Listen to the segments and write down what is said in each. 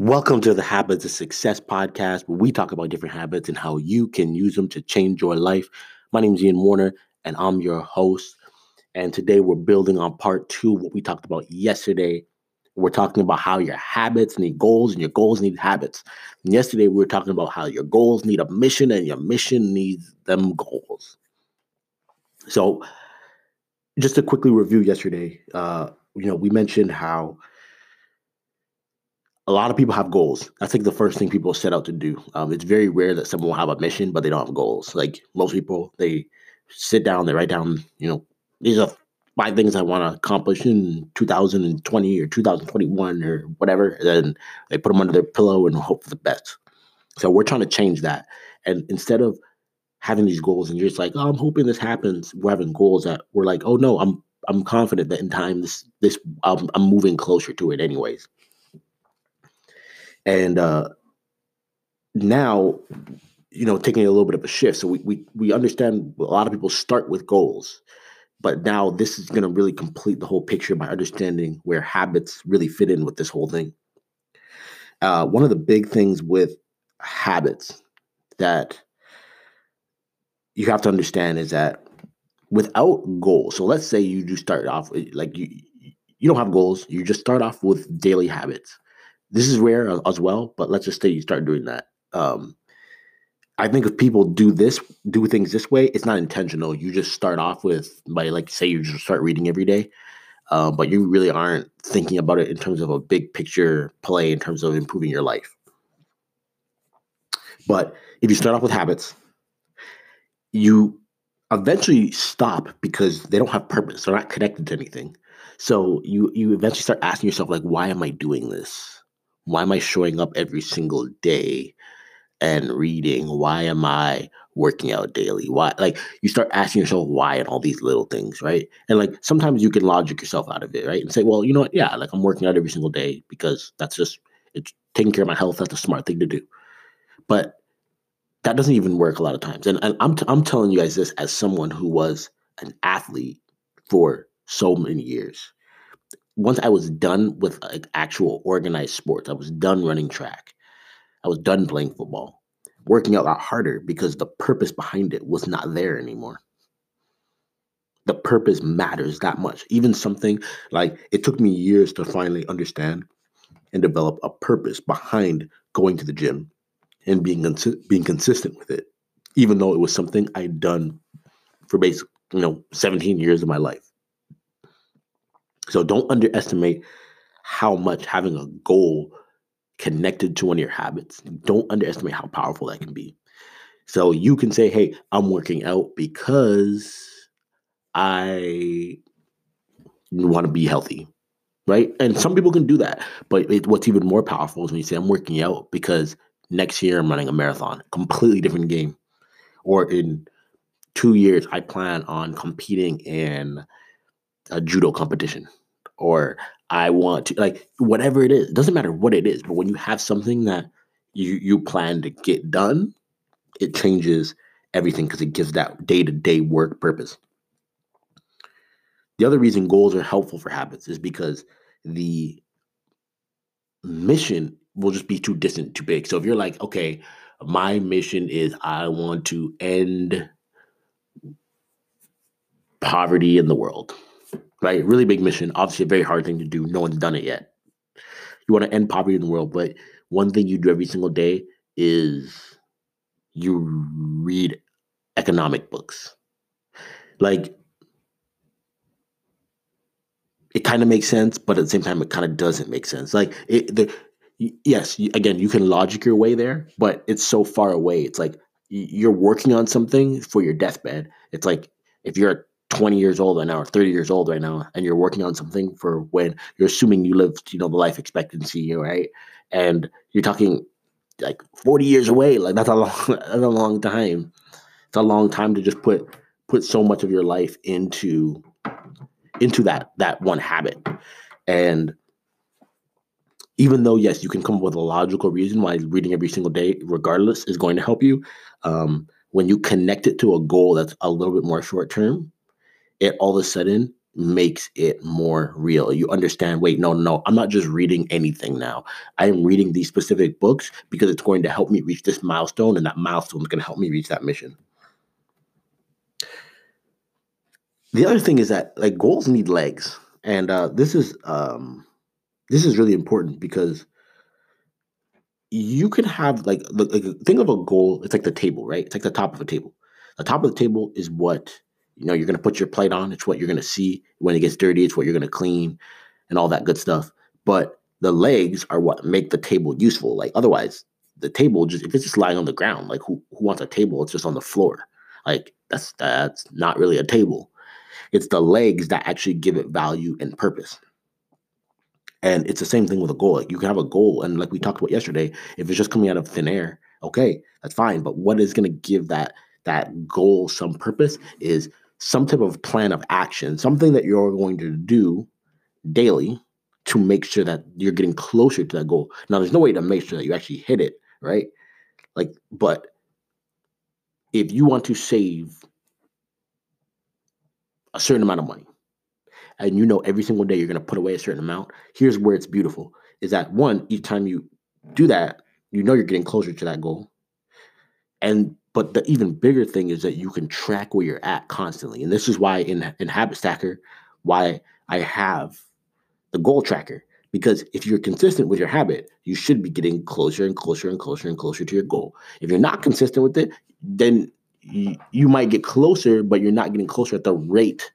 Welcome to the Habits of Success podcast, where we talk about different habits and how you can use them to change your life. My name is Ian Warner, and I'm your host. And today we're building on part two what we talked about yesterday. We're talking about how your habits need goals and your goals need habits. And yesterday we were talking about how your goals need a mission and your mission needs them goals. So, just to quickly review yesterday, uh, you know, we mentioned how a lot of people have goals. That's like the first thing people set out to do. Um, it's very rare that someone will have a mission, but they don't have goals. Like most people, they sit down, they write down, you know, these are five things I want to accomplish in 2020 or 2021 or whatever. And then they put them under their pillow and hope for the best. So we're trying to change that. And instead of having these goals and you're just like, oh, I'm hoping this happens, we're having goals that we're like, oh no, I'm I'm confident that in time this this um, I'm moving closer to it anyways. And uh, now, you know, taking a little bit of a shift. So we we we understand a lot of people start with goals, but now this is going to really complete the whole picture by understanding where habits really fit in with this whole thing. Uh, one of the big things with habits that you have to understand is that without goals, so let's say you do start off like you you don't have goals, you just start off with daily habits this is rare as well, but let's just say you start doing that. Um, I think if people do this, do things this way, it's not intentional. You just start off with by like say you just start reading every day, uh, but you really aren't thinking about it in terms of a big picture play in terms of improving your life. But if you start off with habits, you eventually stop because they don't have purpose. They're not connected to anything. So you you eventually start asking yourself like, why am I doing this? Why am I showing up every single day and reading? Why am I working out daily? Why like you start asking yourself why and all these little things, right? And like sometimes you can logic yourself out of it, right? And say, well, you know what? Yeah, like I'm working out every single day because that's just it's taking care of my health. That's a smart thing to do. But that doesn't even work a lot of times. And, and I'm, t- I'm telling you guys this as someone who was an athlete for so many years once I was done with like actual organized sports, I was done running track. I was done playing football, working out a lot harder because the purpose behind it was not there anymore. The purpose matters that much. Even something like it took me years to finally understand and develop a purpose behind going to the gym and being cons- being consistent with it, even though it was something I'd done for basically you know 17 years of my life. So don't underestimate how much having a goal connected to one of your habits. Don't underestimate how powerful that can be. So you can say, hey, I'm working out because I want to be healthy, right? And some people can do that. But it, what's even more powerful is when you say, I'm working out because next year I'm running a marathon, completely different game. Or in two years, I plan on competing in a judo competition or I want to like whatever it is. It doesn't matter what it is, but when you have something that you you plan to get done, it changes everything because it gives that day-to-day work purpose. The other reason goals are helpful for habits is because the mission will just be too distant, too big. So if you're like, okay, my mission is I want to end poverty in the world right? Really big mission. Obviously, a very hard thing to do. No one's done it yet. You want to end poverty in the world, but one thing you do every single day is you read economic books. Like, it kind of makes sense, but at the same time, it kind of doesn't make sense. Like, it, the, yes, again, you can logic your way there, but it's so far away. It's like you're working on something for your deathbed. It's like if you're 20 years old right now or 30 years old right now and you're working on something for when you're assuming you lived you know the life expectancy right? And you're talking like 40 years away like that's a long that's a long time. It's a long time to just put put so much of your life into into that that one habit. And even though yes you can come up with a logical reason why reading every single day regardless is going to help you um, when you connect it to a goal that's a little bit more short term it all of a sudden makes it more real. You understand, wait, no, no, I'm not just reading anything now. I am reading these specific books because it's going to help me reach this milestone, and that milestone is going to help me reach that mission. The other thing is that like goals need legs. And uh, this is um, this is really important because you can have like, like think of a goal. It's like the table, right? It's like the top of a table. The top of the table is what you know you're going to put your plate on. It's what you're going to see when it gets dirty. It's what you're going to clean, and all that good stuff. But the legs are what make the table useful. Like otherwise, the table just if it's just lying on the ground, like who who wants a table? It's just on the floor. Like that's that's not really a table. It's the legs that actually give it value and purpose. And it's the same thing with a goal. Like you can have a goal, and like we talked about yesterday, if it's just coming out of thin air, okay, that's fine. But what is going to give that that goal some purpose is some type of plan of action, something that you're going to do daily to make sure that you're getting closer to that goal. Now, there's no way to make sure that you actually hit it, right? Like, but if you want to save a certain amount of money, and you know every single day you're going to put away a certain amount, here's where it's beautiful is that one, each time you do that, you know you're getting closer to that goal. And but the even bigger thing is that you can track where you're at constantly. And this is why in in Habit Stacker, why I have the goal tracker. Because if you're consistent with your habit, you should be getting closer and closer and closer and closer to your goal. If you're not consistent with it, then you, you might get closer, but you're not getting closer at the rate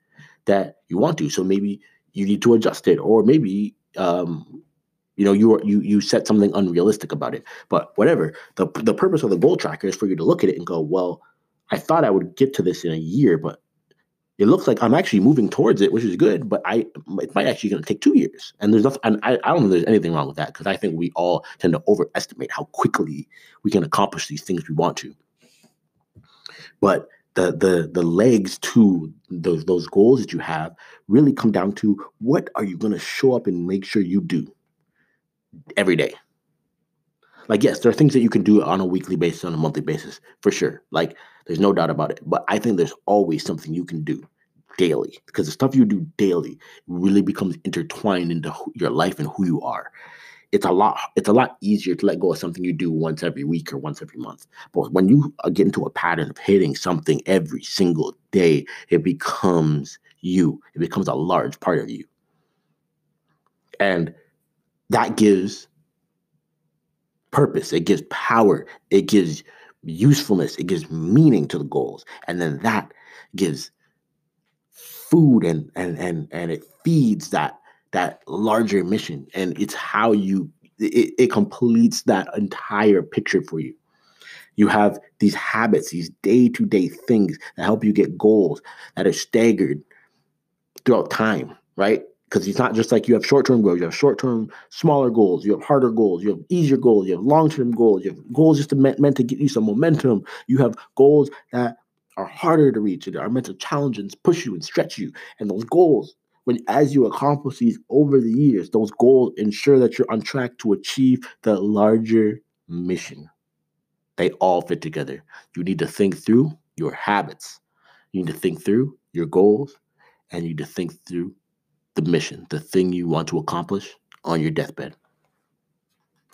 that you want to. So maybe you need to adjust it, or maybe um, you know you you you set something unrealistic about it. But whatever the the purpose of the goal tracker is for you to look at it and go, well, I thought I would get to this in a year, but it looks like I'm actually moving towards it, which is good. But I it might actually going to take two years, and there's nothing. And I, I don't know there's anything wrong with that because I think we all tend to overestimate how quickly we can accomplish these things we want to. But the the the legs to those those goals that you have really come down to what are you going to show up and make sure you do every day. Like yes, there are things that you can do on a weekly basis, on a monthly basis, for sure. Like there's no doubt about it. But I think there's always something you can do daily because the stuff you do daily really becomes intertwined into your life and who you are it's a lot it's a lot easier to let go of something you do once every week or once every month but when you uh, get into a pattern of hitting something every single day it becomes you it becomes a large part of you and that gives purpose it gives power it gives usefulness it gives meaning to the goals. And then that gives food and and and and it feeds that that larger mission. And it's how you it, it completes that entire picture for you. You have these habits these day-to-day things that help you get goals that are staggered throughout time right because it's not just like you have short-term goals you have short-term smaller goals you have harder goals you have easier goals you have long-term goals you have goals just to meant, meant to get you some momentum you have goals that are harder to reach and are meant to challenge and push you and stretch you and those goals when as you accomplish these over the years, those goals ensure that you're on track to achieve the larger mission. They all fit together. You need to think through your habits. You need to think through your goals and you need to think through the mission, the thing you want to accomplish on your deathbed.